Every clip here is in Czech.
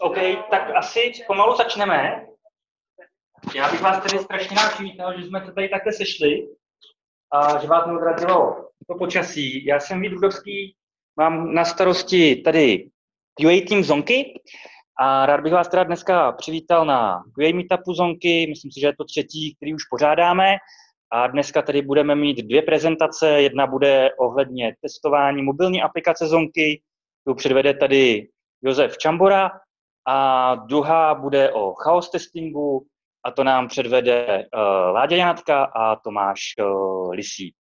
OK, tak asi pomalu začneme. Já bych vás tedy strašně rád přivítal, že jsme se tady takhle sešli a že vás neodradilo to počasí. Já jsem Vít Rudovský, mám na starosti tady QA Team Zonky a rád bych vás teda dneska přivítal na QA Meetupu Zonky. Myslím si, že je to třetí, který už pořádáme. A dneska tady budeme mít dvě prezentace. Jedna bude ohledně testování mobilní aplikace Zonky, kterou předvede tady Josef Čambora a druhá bude o chaos testingu a to nám předvede uh, Láďa Janatka a Tomáš uh, Lisí.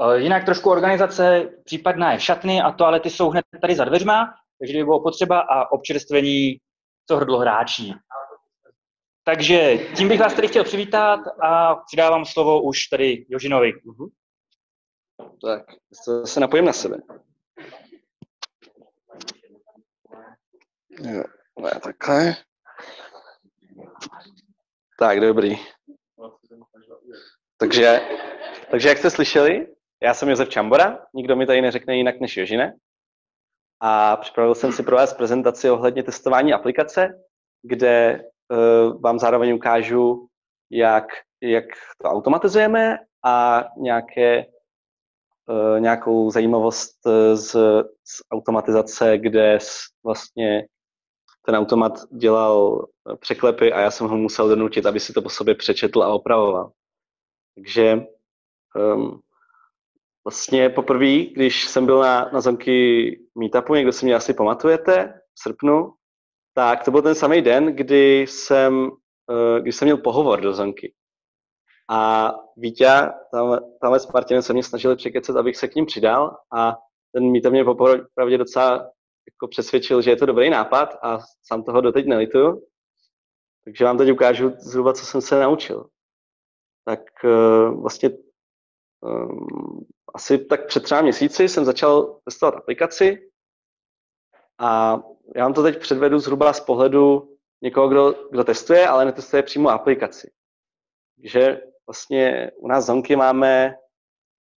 Uh, jinak trošku organizace, případné šatny a toalety jsou hned tady za dveřma, takže by bylo potřeba a občerstvení co hrdlo hráčí. Takže tím bych vás tady chtěl přivítat a přidávám slovo už tady Jožinovi. Uh-huh. Tak, se napojím na sebe. Jo, ne, takhle. Tak, dobrý. Takže, takže jak jste slyšeli, já jsem Josef Čambora, nikdo mi tady neřekne jinak než Jožine. A připravil jsem si pro vás prezentaci ohledně testování aplikace, kde uh, vám zároveň ukážu, jak, jak to automatizujeme a nějaké, uh, nějakou zajímavost z, z automatizace, kde vlastně ten automat dělal eh, překlepy a já jsem ho musel donutit, aby si to po sobě přečetl a opravoval. Takže um, vlastně poprvé, když jsem byl na, na zonky meetupu, někdo si mě asi pamatujete, v srpnu, tak to byl ten samý den, kdy jsem, uh, když jsem měl pohovor do zonky. A Vítě, tam, tamhle s Martinem se mě snažili překecat, abych se k ním přidal a ten meetup mě popravdě docela jako přesvědčil, že je to dobrý nápad a sám toho doteď nelituju. Takže vám teď ukážu zhruba, co jsem se naučil. Tak uh, vlastně um, asi tak před třeba měsíci jsem začal testovat aplikaci a já vám to teď předvedu zhruba z pohledu někoho, kdo, kdo testuje, ale netestuje přímo aplikaci. Takže vlastně u nás Zonky máme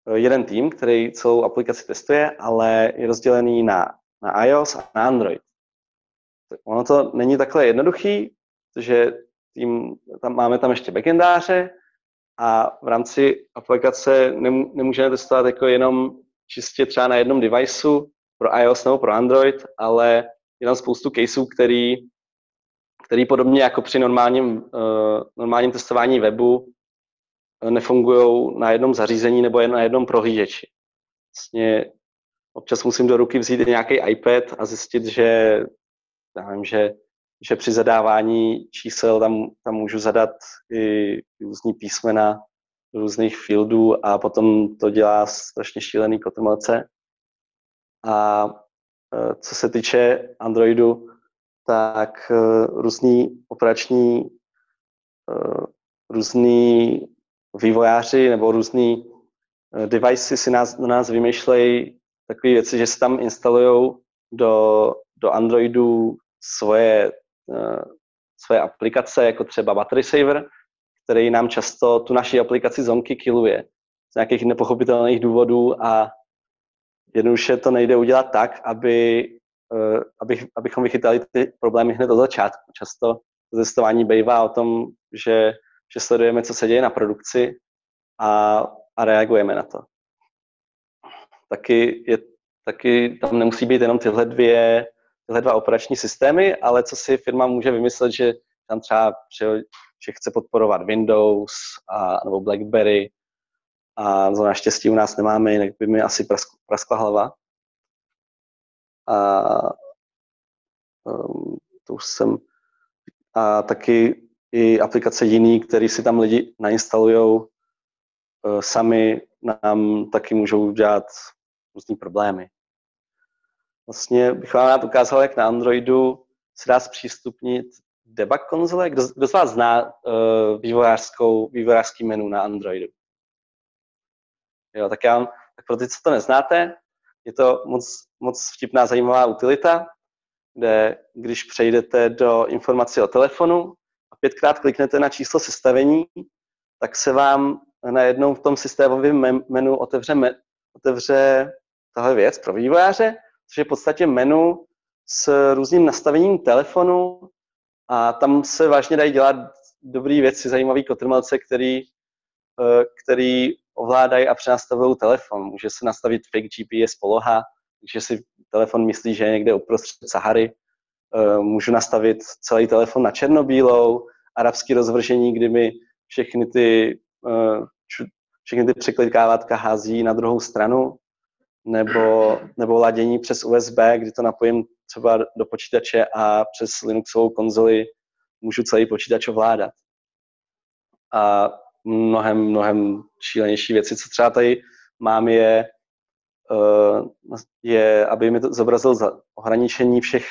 eh, jeden tým, který celou aplikaci testuje, ale je rozdělený na na iOS a na Android. Ono to není takhle jednoduchý, protože tím, tam, máme tam ještě backendáře a v rámci aplikace nemů, nemůžeme testovat jako jenom čistě třeba na jednom deviceu pro iOS nebo pro Android, ale je tam spoustu caseů, který, který podobně jako při normálním, uh, normálním testování webu uh, nefungují na jednom zařízení nebo jen na jednom prohlížeči. Vlastně občas musím do ruky vzít nějaký iPad a zjistit, že, já vím, že, že při zadávání čísel tam, tam můžu zadat i různý písmena různých fieldů a potom to dělá strašně šílený kotrmelce. A e, co se týče Androidu, tak e, různý operační, e, různý vývojáři nebo různý devicey si nás, na nás vymýšlejí takové věci, že se tam instalují do, do Androidu svoje, uh, svoje aplikace, jako třeba Battery Saver, který nám často tu naši aplikaci Zonky killuje z nějakých nepochopitelných důvodů a jednoduše to nejde udělat tak, aby, uh, abych, abychom vychytali ty problémy hned od začátku. Často testování bývá o tom, že, že sledujeme, co se děje na produkci a, a reagujeme na to taky, je, taky tam nemusí být jenom tyhle dvě, tyhle dva operační systémy, ale co si firma může vymyslet, že tam třeba že chce podporovat Windows a, nebo BlackBerry a to naštěstí u nás nemáme, jinak by mi asi praskla, praskla hlava. A um, to už jsem a taky i aplikace jiný, které si tam lidi nainstalují uh, sami, nám taky můžou dělat různý problémy. Vlastně bych vám rád ukázal, jak na Androidu se dá zpřístupnit debug konzole. Kdo, kdo z vás zná uh, vývojářský menu na Androidu? Jo, tak já tak pro ty, co to neznáte, je to moc, moc vtipná, zajímavá utilita, kde když přejdete do informací o telefonu a pětkrát kliknete na číslo sestavení, tak se vám najednou v tom systémovém menu otevře, me, otevře tahle věc pro vývojáře, což je v podstatě menu s různým nastavením telefonu a tam se vážně dají dělat dobré věci, zajímavý kotrmelce, který, eh, který ovládají a přenastavují telefon. Může se nastavit fake GPS poloha, takže si telefon myslí, že je někde uprostřed Sahary. Eh, můžu nastavit celý telefon na černobílou, arabský rozvržení, kdy mi všechny ty, všechny ty překlikávátka hází na druhou stranu nebo, nebo ladění přes USB, kdy to napojím třeba do počítače a přes Linuxovou konzoli můžu celý počítač ovládat. A mnohem, mnohem šílenější věci, co třeba tady mám, je, eh, je aby mi to zobrazil za ohraničení všech,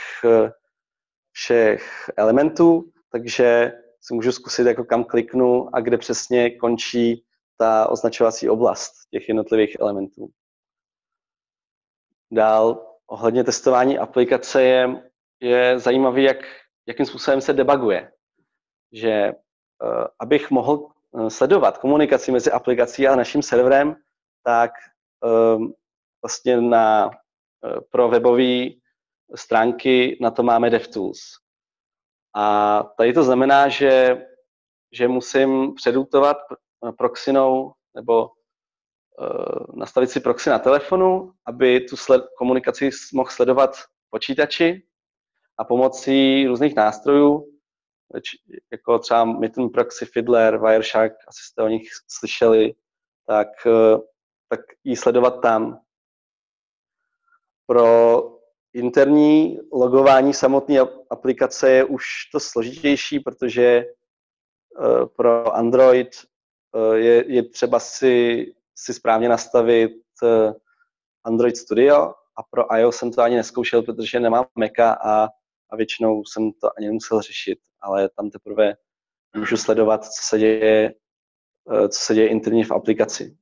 všech elementů, takže si můžu zkusit, jako kam kliknu a kde přesně končí ta označovací oblast těch jednotlivých elementů. Dál ohledně testování aplikace je, je zajímavý, jak, jakým způsobem se debuguje. Že uh, abych mohl uh, sledovat komunikaci mezi aplikací a naším serverem, tak uh, vlastně na, uh, pro webové stránky na to máme DevTools. A tady to znamená, že, že musím předutovat proxinou nebo Eh, nastavit si proxy na telefonu, aby tu sled, komunikaci mohl sledovat počítači a pomocí různých nástrojů, jako třeba Mitten Proxy, Fiddler, Wireshark, asi jste o nich slyšeli, tak, eh, tak ji sledovat tam. Pro interní logování samotné aplikace je už to složitější, protože eh, pro Android je, je třeba si si správně nastavit eh, Android Studio a pro iOS jsem to ani neskoušel, protože nemám Maca a, a většinou jsem to ani nemusel řešit, ale tam teprve můžu sledovat, co se děje, eh, co se děje interně v aplikaci.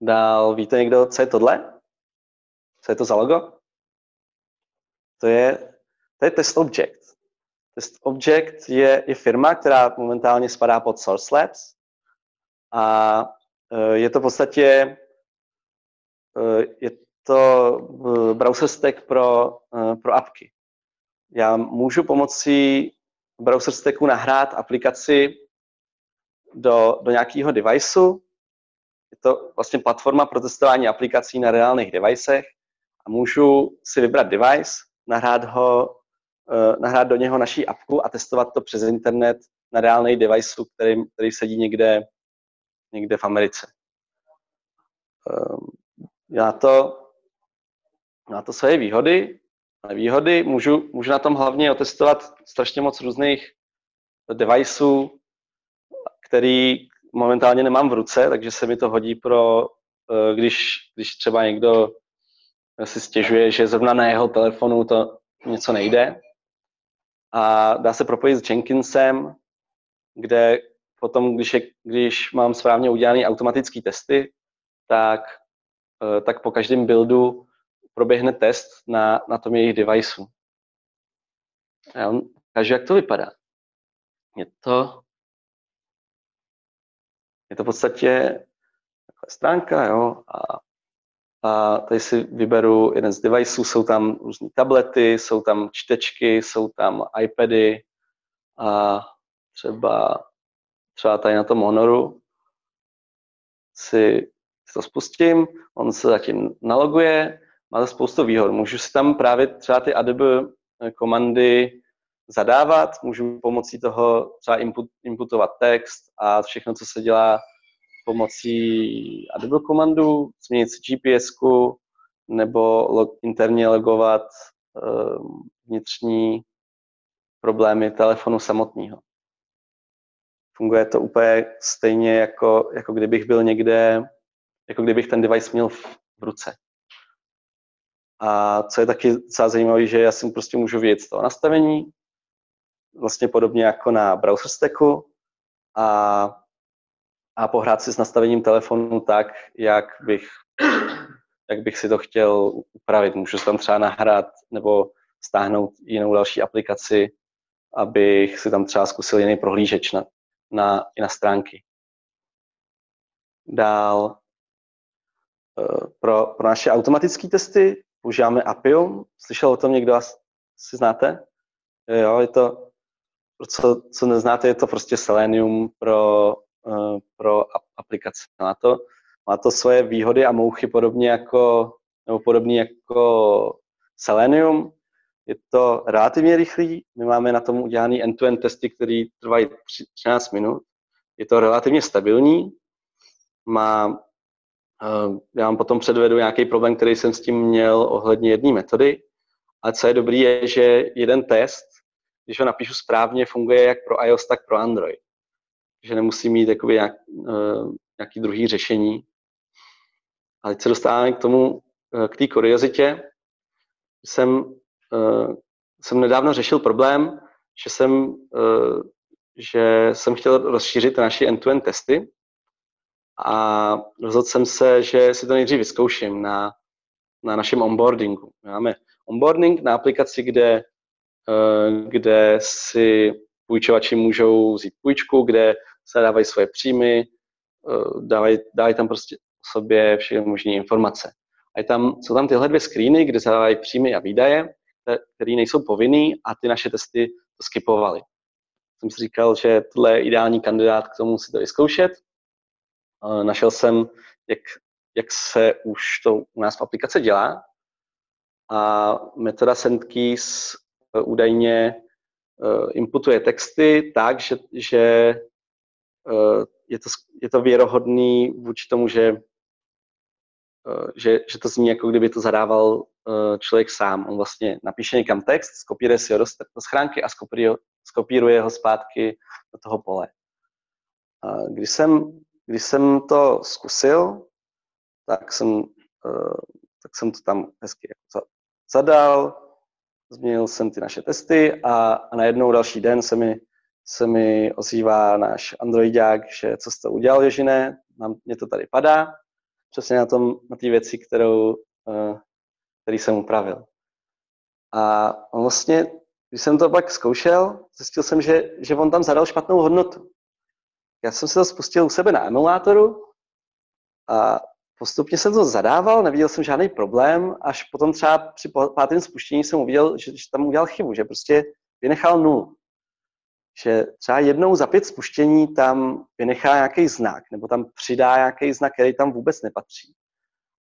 Dál, víte někdo, co je tohle? Co je to za logo? To je, to je test object. Test Object je, je firma, která momentálně spadá pod Source Labs a e, je to v podstatě e, je to e, browser stack pro, pro apky. Já můžu pomocí browser stacku nahrát aplikaci do, do nějakého deviceu. Je to vlastně platforma pro testování aplikací na reálných devicech a můžu si vybrat device, nahrát ho nahrát do něho naší apku a testovat to přes internet na reálný device, který, který sedí někde, někde v Americe. Um, já to, má to své výhody, výhody můžu, můžu na tom hlavně otestovat strašně moc různých deviceů, který momentálně nemám v ruce, takže se mi to hodí pro, eh, když, když třeba někdo si stěžuje, že zrovna na jeho telefonu to něco nejde, a dá se propojit s Jenkinsem, kde potom, když, je, když mám správně udělané automatické testy, tak, eh, tak po každém buildu proběhne test na, na tom jejich deviceu. Já vám ukážu, jak to vypadá. Je to, je to v podstatě stránka, jo, a a tady si vyberu jeden z deviceů, jsou tam různé tablety, jsou tam čtečky, jsou tam iPady a třeba, třeba tady na tom Honoru si to spustím, on se zatím naloguje, má to spoustu výhod. Můžu si tam právě třeba ty Adobe komandy zadávat, můžu pomocí toho třeba input, inputovat text a všechno, co se dělá pomocí Adobe komandu, změnit si gps nebo log, interně logovat uh, vnitřní problémy telefonu samotného. Funguje to úplně stejně, jako, jako kdybych byl někde, jako kdybych ten device měl v, v ruce. A co je taky docela zajímavé, že já si prostě můžu vědět z toho nastavení, vlastně podobně jako na browser stacku a a pohrát si s nastavením telefonu tak, jak bych, jak bych si to chtěl upravit. Můžu tam třeba nahrát nebo stáhnout jinou další aplikaci, abych si tam třeba zkusil jiný prohlížeč na, na, i na stránky. Dál pro, pro naše automatické testy používáme Appium. Slyšel o tom někdo, asi znáte? Jo, je to, co, co neznáte, je to prostě Selenium pro, pro aplikace. Má to, má to svoje výhody a mouchy podobně jako, nebo podobně jako Selenium. Je to relativně rychlý, my máme na tom udělaný end-to-end testy, které trvají 13 minut. Je to relativně stabilní, má, eh, já vám potom předvedu nějaký problém, který jsem s tím měl ohledně jedné metody. A co je dobrý, je, že jeden test, když ho napíšu správně, funguje jak pro iOS, tak pro Android. Že nemusí mít jakoby nějak, uh, nějaký druhý řešení. Ale teď se dostáváme k tomu, uh, k té kuriozitě. Jsem, uh, jsem nedávno řešil problém, že jsem, že jsem chtěl rozšířit naše end-to-end testy a rozhodl jsem se, že si to nejdřív vyzkouším na, na našem onboardingu. Máme onboarding na aplikaci, kde, eh, kde si půjčovači můžou vzít půjčku, kde se dávají svoje příjmy, eh, dávají, dávají tam prostě sobě všechny možné informace. A je tam, jsou tam tyhle dvě screeny, kde se dávají příjmy a výdaje, které nejsou povinný a ty naše testy to skipovaly. Jsem si říkal, že tohle je ideální kandidát k tomu si to vyzkoušet Našel jsem, jak, jak se už to u nás v aplikaci dělá a metoda SendKeys eh, údajně eh, inputuje texty tak, že, že eh, je, to, je to věrohodný vůči tomu, že, že, že to zní, jako kdyby to zadával člověk sám. On vlastně napíše někam text, skopíruje si ho do, do schránky a skopíruje, skopíruje ho zpátky do toho pole. Když jsem když jsem to zkusil, tak jsem, tak jsem to tam hezky jako zadal, změnil jsem ty naše testy a, a najednou další den se mi, se mi ozývá náš Androidák, že co jste udělal, Ježine, nám, mě to tady padá, přesně na tom, na věci, kterou, uh, který jsem upravil. A on vlastně, když jsem to pak zkoušel, zjistil jsem, že, že on tam zadal špatnou hodnotu. Já jsem se to spustil u sebe na emulátoru a postupně jsem to zadával, neviděl jsem žádný problém, až potom třeba při pátém spuštění jsem uviděl, že, že tam udělal chybu, že prostě vynechal nul. Že třeba jednou za pět spuštění tam vynechá nějaký znak, nebo tam přidá nějaký znak, který tam vůbec nepatří.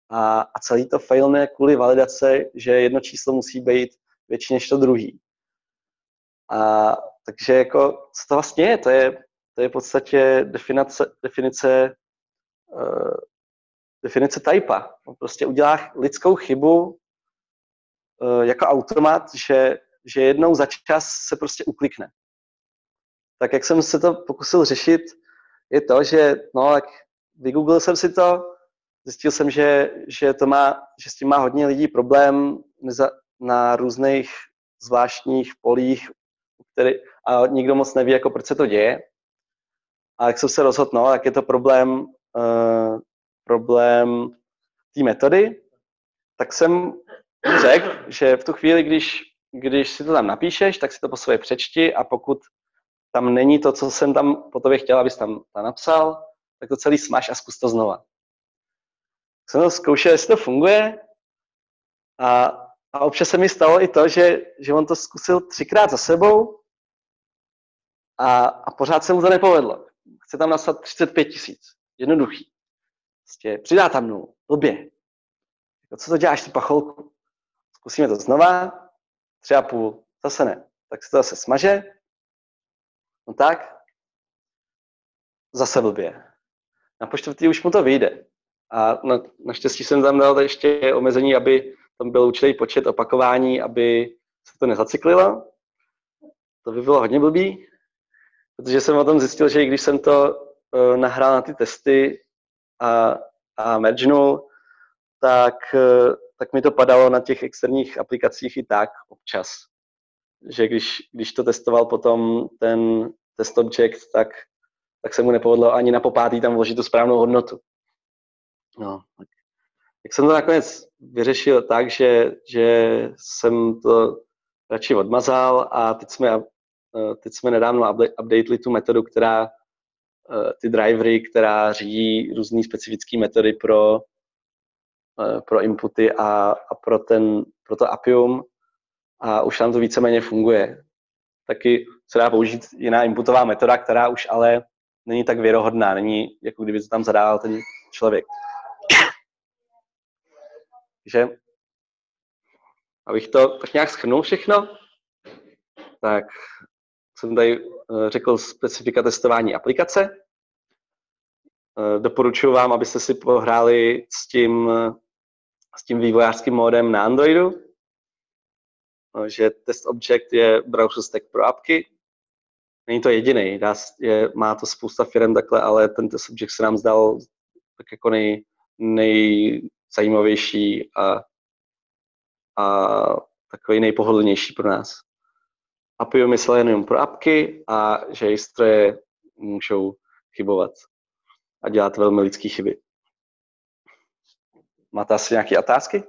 A, a celý to failne kvůli validace, že jedno číslo musí být větší než to druhý. A, takže jako, co to vlastně je? To je to je v podstatě definice, definice, uh, definice typa. On prostě udělá lidskou chybu uh, jako automat, že, že jednou za čas se prostě uklikne. Tak jak jsem se to pokusil řešit, je to, že no, tak vygooglil jsem si to, zjistil jsem, že, že, to má, že s tím má hodně lidí problém na různých zvláštních polích, který, a nikdo moc neví, jako proč se to děje. A jak jsem se rozhodl, no, jak je to problém, uh, problém té metody, tak jsem řekl, že v tu chvíli, když, když si to tam napíšeš, tak si to po sobě přečti a pokud tam není to, co jsem tam po tobě chtěl, abys tam, tam napsal, tak to celý smaž a zkus to znova. Jsem to zkoušel, jestli to funguje a, a občas se mi stalo i to, že, že on to zkusil třikrát za sebou a, a pořád se mu to nepovedlo chce tam nasat 35 tisíc. Jednoduchý. Prostě přidá tam nulu. Blbě. Jako, co to děláš, tu pacholku? Zkusíme to znova. Tři a půl. Zase ne. Tak se to zase smaže. No tak. Zase blbě. Na poštvrtý už mu to vyjde. A na, naštěstí jsem tam dal ještě omezení, aby tam byl určitý počet opakování, aby se to nezacyklilo. To by bylo hodně blbý. Protože jsem o tom zjistil, že i když jsem to uh, nahrál na ty testy a, a mergenul, tak, uh, tak mi to padalo na těch externích aplikacích i tak občas. Že když, když to testoval potom ten test object, tak, tak se mu nepovedlo ani na popátý tam vložit tu správnou hodnotu. No, tak, tak jsem to nakonec vyřešil tak, že, že jsem to radši odmazal a teď jsme Eh, teď jsme nedávno updateli tu metodu, která ty drivery, která řídí různé specifické metody pro, uh, pro inputy a, a pro, ten, pro to Appium a už nám to víceméně funguje. Taky se dá použít jiná inputová metoda, která už ale není tak věrohodná, není jako kdyby to tam zadával ten člověk. Takže, abych to tak nějak schrnul všechno, tak jsem tady eh, řekl specifika testování aplikace. Eh, doporučuji vám, abyste si pohráli s tím, s tím vývojářským módem na Androidu, eh, že test object je browser stack pro apky. Není to jediný, je, má to spousta firm takhle, ale ten test object se nám zdal tak jako nej, nejzajímavější a, a takový nejpohodlnější pro nás. Appium je jenom pro apky a že stroje můžou chybovat a dělat velmi lidské chyby. Máte asi nějaké otázky?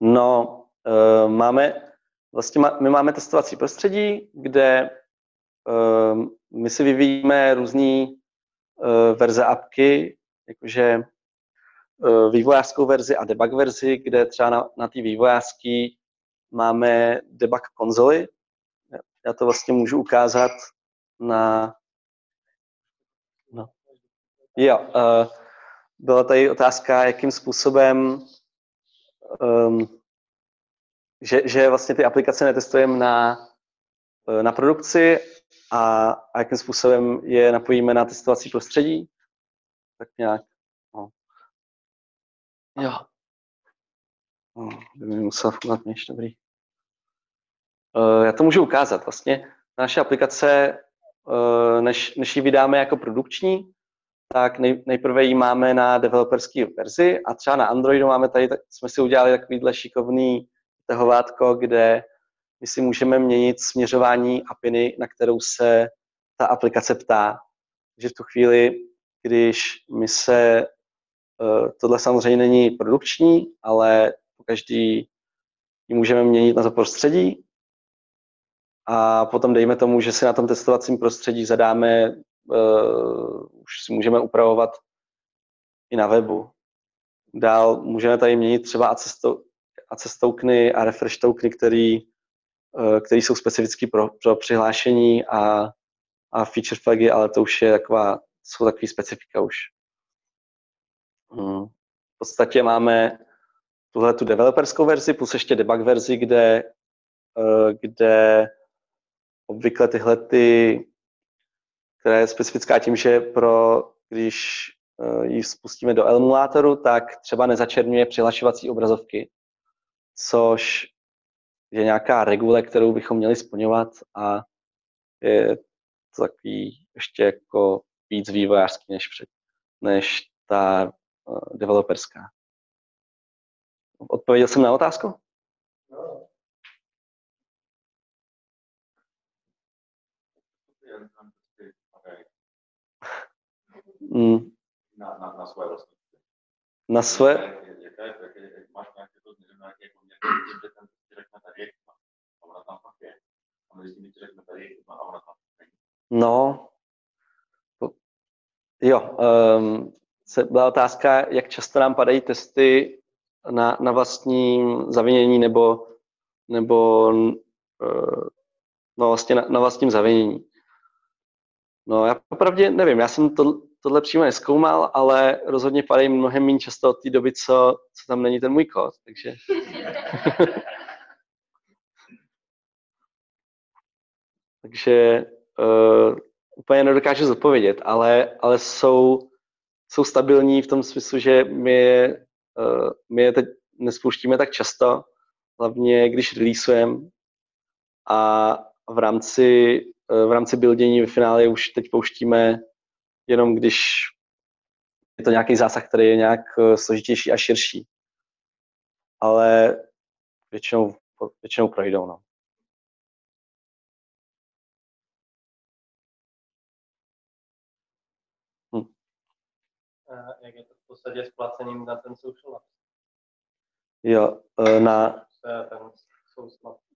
No, uh, máme, vlastně my máme testovací prostředí, kde uh, my si vyvíjíme různé uh, verze apky, jakože uh, vývojářskou verzi a debug verzi, kde třeba na, na té vývojářské máme debug konzoly. Já to vlastně můžu ukázat na... No. Jo, uh, byla tady otázka, jakým způsobem um, že, že vlastně ty aplikace netestujeme na, na produkci a, a jakým způsobem je napojíme na testovací prostředí. Tak nějak. No. Jo. No, by mi musel fungovat měš, dobrý. Uh, já to můžu ukázat. Vlastně naše aplikace, uh, než, než ji vydáme jako produkční, tak nej, nejprve ji máme na developerské verzi a třeba na Androidu máme tady, tak jsme si udělali takovýhle šikovný tahovátko, kde my si můžeme měnit směřování APIny, na kterou se ta aplikace ptá. Takže v tu chvíli, když my se, eh, tohle samozřejmě není produkční, ale každý ji můžeme měnit na to prostředí a potom dejme tomu, že si na tom testovacím prostředí zadáme, uh, už si můžeme upravovat i na webu. Dál můžeme tady měnit třeba access tokeny a refresh tokeny, který Eh, které jsou specifické pro, pro přihlášení a, a feature flagy, ale to už je taková, jsou takové specifika už. Hmm. V podstatě máme tuhle tu developerskou verzi plus ještě debug verzi, kde, eh, kde obvykle tyhle ty, která je specifická tím, že pro, když eh, ji spustíme do emulátoru, tak třeba nezačerňuje přihlašovací obrazovky, což je nějaká regule, kterou bychom měli splňovat a je to takový ještě jako víc vývojářský než, před, než ta uh, developerská. Odpověděl jsem na otázku? No. Mm. Na, na, na své vlastní. Na své? Máš nějaké to nějaké poměrně, že ten řekne tady a ona tam pak je. A mezi tím, řekne tady a ona tam není. No, jo, um, se byla otázka, jak často nám padají testy na, na vlastním zavinění nebo, nebo uh, no vlastně na, na vlastním zavinění. No já opravdu nevím, já jsem to, tohle přímo neskoumal, ale rozhodně padají mnohem méně často od té doby, co, co tam není ten můj kód, takže... Takže uh, úplně nedokážu zodpovědět, ale, ale jsou, jsou stabilní v tom smyslu, že my, uh, my je teď nespouštíme tak často, hlavně když releaseujeme a v rámci, uh, v rámci buildění ve finále už teď pouštíme jenom když je to nějaký zásah, který je nějak složitější a širší. Ale většinou, většinou projdou. No. Jak je to v podstatě s placením na ten social apps. Jo, e, na... ten?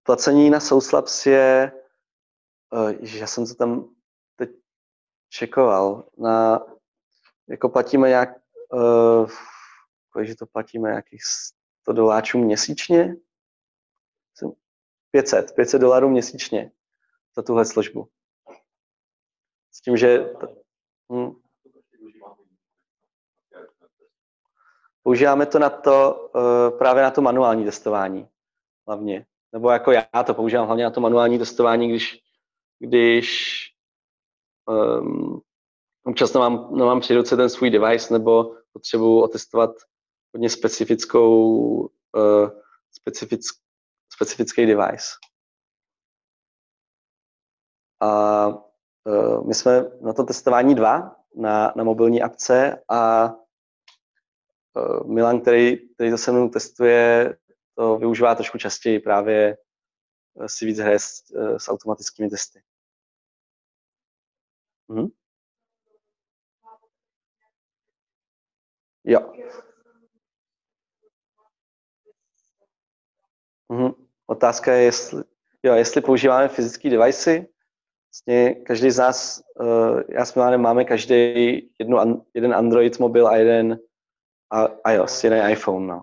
Placení na Souslabs je, uh, já jsem to tam teď čekoval, na, jako platíme nějak, uh, kolik to platíme, nějakých 100 doláčů měsíčně? 500, 500 dolarů měsíčně za tuhle službu. S tím, že... Hm, používáme to na to, uh, právě na to manuální testování hlavně. Nebo jako já to používám hlavně na to manuální testování, když, když um, občas nemám, nemám při ruce ten svůj device nebo potřebuji otestovat hodně specifickou, uh, specific, specifický device. A uh, my jsme na to testování dva, na, na mobilní apce a Milan, který, který to se mnou testuje, to využívá trošku častěji právě si víc hraje s, s automatickými testy. Mhm. Jo. Mhm. Otázka je, jestli, jo, jestli používáme fyzické devicey. Vlastně každý z nás, já s Milanem máme každý jednu, jeden Android mobil a jeden iOS, jeden iPhone. No.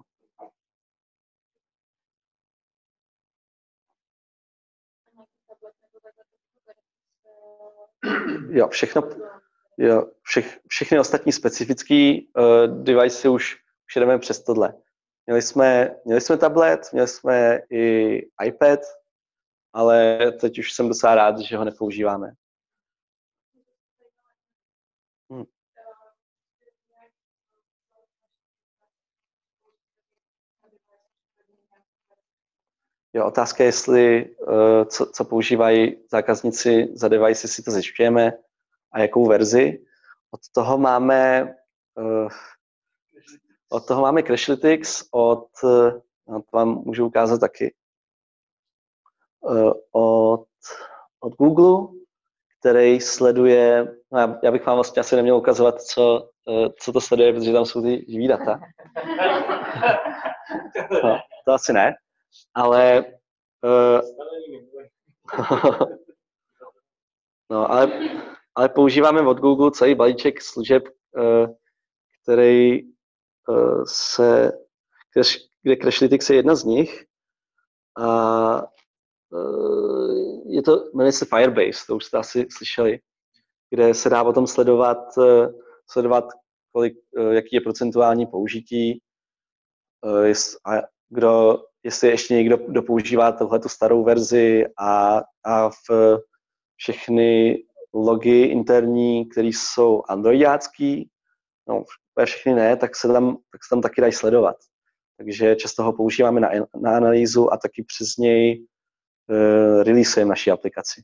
Jo, všechno, jo, všech, všechny ostatní specifické uh, devicey už, už jdeme přes tohle. Měli jsme, měli jsme tablet, měli jsme i iPad, ale teď už jsem docela rád, že ho nepoužíváme. Jo, otázka je, jestli uh, co, co používají zákazníci za device, si to zjišťujeme a jakou verzi. Od toho máme uh, od toho máme Crashlytics, od, uh, to vám můžu ukázat taky, od, od Google, který sleduje, no já, já bych vám vlastně asi neměl ukazovat, co, co to sleduje, protože tam jsou ty živý data. No, to asi ne ale uh, no, ale, ale používáme od Google celý balíček služeb, uh, který uh, se, kde Crashlytics je jedna z nich. A uh, je to, jmenuje se Firebase, to už jste asi slyšeli, kde se dá potom sledovat, sledovat kolik, jaký je procentuální použití, a kdo jestli ještě někdo dopoužívá tohle tu starou verzi a, a v všechny logy interní, které jsou androidácký, no všechny ne, tak se tam, tak se tam taky dají sledovat. Takže často ho používáme na, na analýzu a taky přes něj uh, releaseujeme naší aplikaci.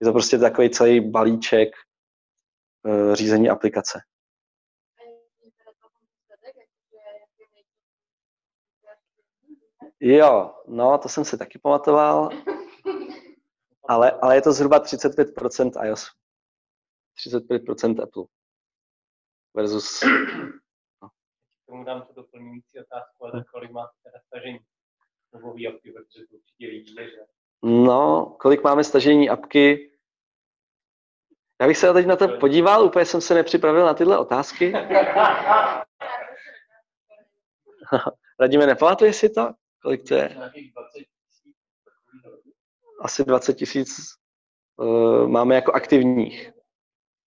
Je to prostě takový celý balíček uh, řízení aplikace. Jo, no, to jsem si taky pamatoval. Ale, ale je to zhruba 35% iOS. 35% Apple. Versus... No. K tomu dám tu doplňující otázku, ale kolik máte teda stažení nový apky, protože to určitě vidí, že? No, kolik máme stažení apky? Já bych se teď na to podíval, úplně jsem se nepřipravil na tyhle otázky. Radíme, nepamatuje si to? Kolik to je? Asi 20 tisíc uh, máme jako aktivních.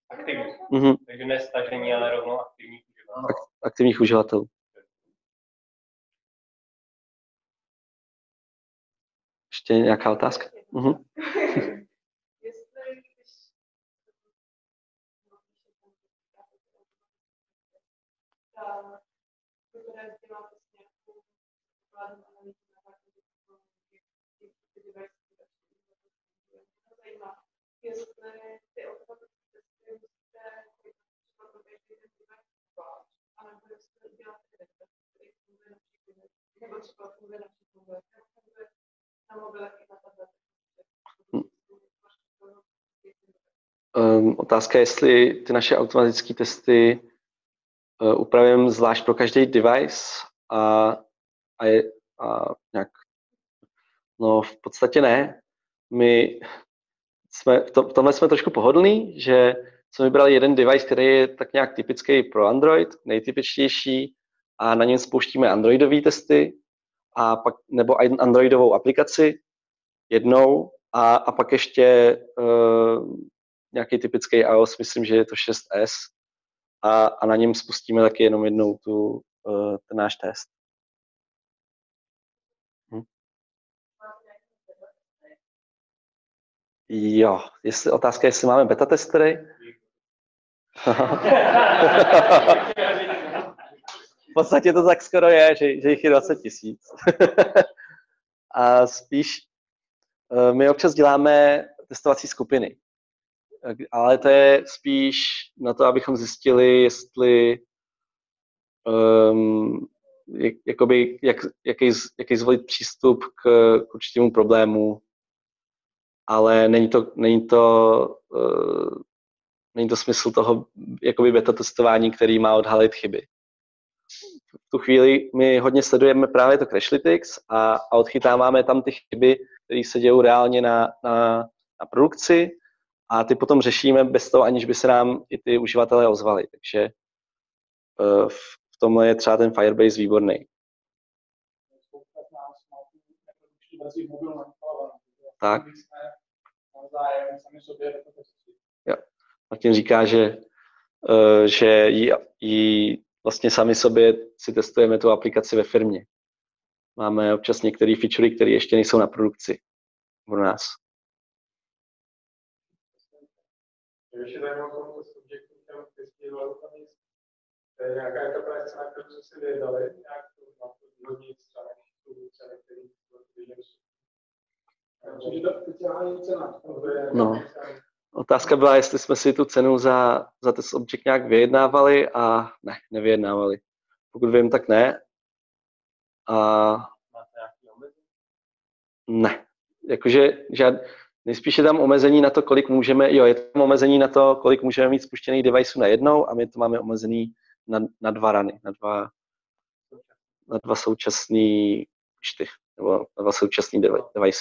Aktivních. Mm-hmm. Takže ne stažení, ale rovnou aktivních uživatelů. Ak- aktivních uživatelů. Ještě nějaká otázka? Mm-hmm. Um, otázka je, jestli ty naše automatické testy uh, upravujeme zvlášť pro každý device a, a, je, a nějak No, v podstatě ne. My jsme, v, to, v tomhle jsme trošku pohodlní, že jsme vybrali jeden device, který je tak nějak typický pro Android, nejtypičtější, a na něm spouštíme Androidové testy, a pak, nebo Androidovou aplikaci jednou a, a pak ještě uh, nějaký typický iOS, myslím, že je to 6S a, a na něm spustíme taky jenom jednou tu, uh, ten náš test. Jo, jestli, otázka je, jestli máme beta testery. v podstatě to tak skoro je, že, že jich je 20 tisíc. a spíš uh, my občas děláme testovací skupiny ale to je spíš na to, abychom zjistili, jestli um, jak, jakoby, jak, jaký, jaký zvolit přístup k, k určitému problému, ale není to, není to, uh, není to smysl toho jakoby beta testování, který má odhalit chyby. V tu chvíli my hodně sledujeme právě to Crashlytics a, a odchytáváme tam ty chyby, které se dějí reálně na, na, na produkci a ty potom řešíme bez toho, aniž by se nám i ty uživatelé ozvali. Takže uh, v tomhle je třeba ten Firebase výborný. Tak. Jo. Martin říká, že, uh, že jí, jí vlastně sami sobě si testujeme tu aplikaci ve firmě. Máme občas některé featurey, které ještě nejsou na produkci pro nás. Když je zajímalo tomuto subjektu, tam festivalu, tam je nějaká je ta práce, na kterou jsme si vydali, nějak to na to výhodní třeba tu ceny, který Určitě ta speciální cena. No. Otázka byla, jestli jsme si tu cenu za, za ten objekt nějak vyjednávali a ne, nevyjednávali. Pokud vím, tak ne. A... Ne. Jakože žád, Nejspíš je tam omezení na to, kolik můžeme, jo, je tam omezení na to, kolik můžeme mít spuštěných deviceů na jednou a my to máme omezený na, na dva rany, na dva, na dva současný čty, nebo na dva současný device.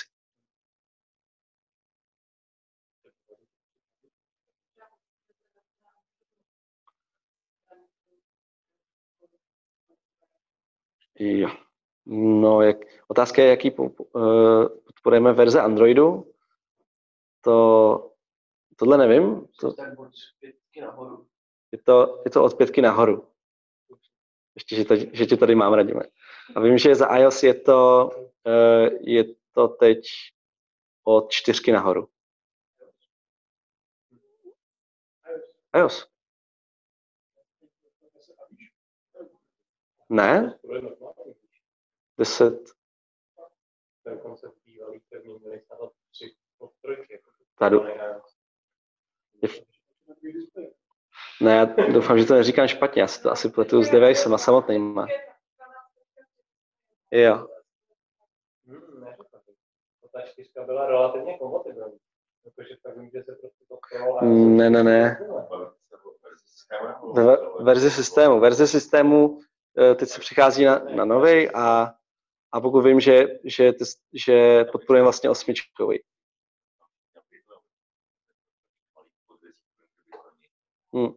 Jo. No, jak, otázka je, jaký eh, podporujeme verze Androidu to, tohle nevím. To, je, to, je to od pětky nahoru. Ještě, že, to, že tě tady mám, radíme. A vím, že za iOS je to, eh, je to teď od čtyřky nahoru. iOS. Ne? Deset. Ten koncept bývalý první měli tři Tady. Ne, já doufám, že to neříkám špatně, já si to asi pletu s devicema samotnýma. Jo. Ta čtyřka byla relativně kompatibilní. Ne, ne, ne. Verzi systému. Verzi systému eh, teď se přichází na, na nový a, a pokud vím, že, že, že podporujeme vlastně osmičkový. Hmm.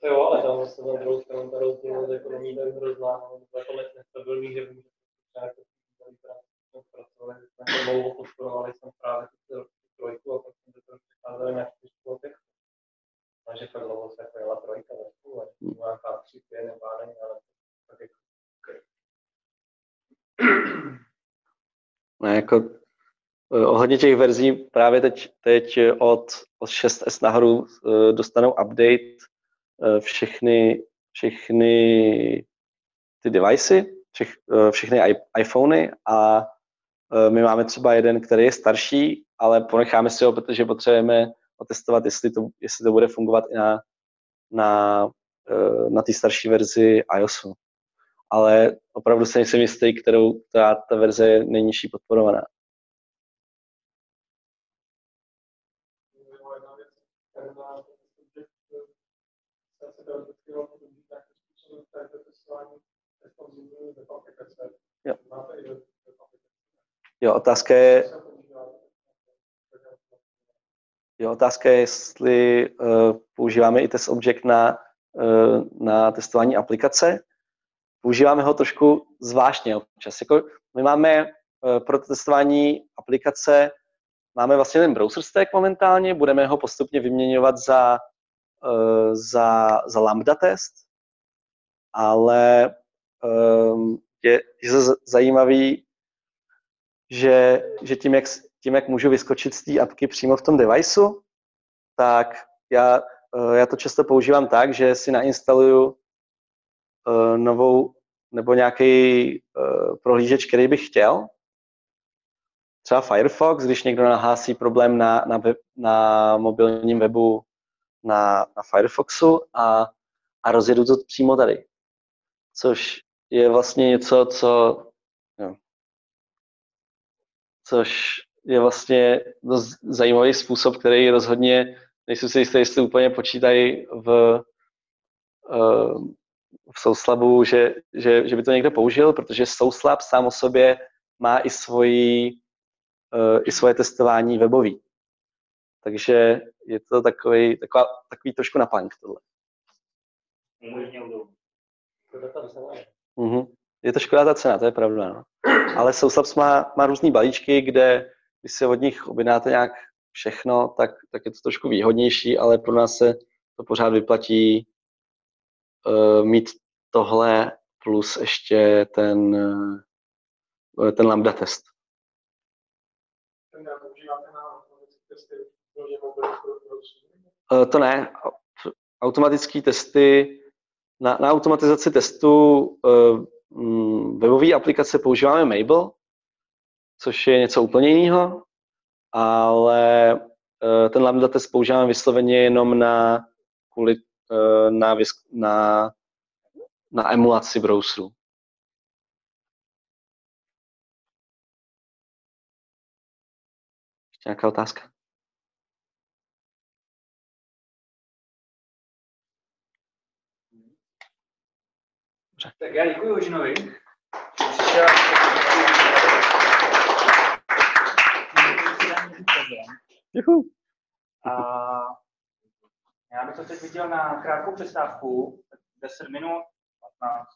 To jo, ale tam vlastně na druhou stranu ta rozdílnost jako není tak hrozná, jako nestabilní, že může jako pracovali, jsme dlouho podporovali jsem právě tu trojku a pak jsme to přecházeli na čtyřku a. Takže fakt dlouho se pojela trojka ve škole, nějaká tři, pět nebo ale tak jako Ne, jako eh, ohledně těch verzí právě teď, teď od, od 6S nahoru uh, dostanou update všechny, všechny ty devicey, všech, všechny iPhony a my máme třeba jeden, který je starší, ale ponecháme si ho, protože potřebujeme otestovat, jestli to, jestli to bude fungovat i na, na, eh, na té starší verzi iOSu. Ale opravdu se nejsem jistý, kterou ta, ta verze je nejnižší podporovaná. Jo. Máte i web web aplikace. Jo, otázka je, jo, otázka je, jestli uh, používáme i test object na, uh, na testování aplikace. Používáme ho trošku zvláštně občas. Jako my máme uh, pro testování aplikace máme vlastně ten browser stack momentálně, budeme ho postupně vyměňovat za, uh, za, za lambda test, ale um, je, je zajímavý, že, že tím, jak, tím, jak můžu vyskočit z té apky přímo v tom deviceu, tak já, eh, já to často používám tak, že si nainstaluju eh, novou nebo nějaký eh, prohlížeč, který bych chtěl. Třeba Firefox, když někdo nahlásí problém na, na, web, na mobilním webu na, na Firefoxu a, a rozjedu to přímo tady. Což je vlastně něco, co což je vlastně dost zajímavý způsob, který rozhodně, nejsem si jistý, jestli úplně počítají v, eh, v souslabu, že, že, že by to někdo použil, protože souslab sám o sobě má i, svoji, eh, i svoje testování webový. Takže je to takový, taková, takový trošku na punk tohle. Mhm. Je to škoda ta cena, to je pravda. No. Ale Souslabs má, má různý balíčky, kde když si od nich objednáte nějak všechno, tak, tak je to trošku výhodnější, ale pro nás se to pořád vyplatí uh, mít tohle plus ještě ten, uh, ten lambda test. Uh, to ne. Automatické testy, na, na automatizaci testů uh, webové aplikace používáme Mabel, což je něco úplně jiného, ale uh, ten lambda test používáme vysloveně jenom na, kvůli, uh, na, na, na emulaci browseru. Ještě nějaká otázka? Tak já děkuji Žinovi. Přišel. A já bych to teď viděl na krátkou přestávku, 10 minut, 15.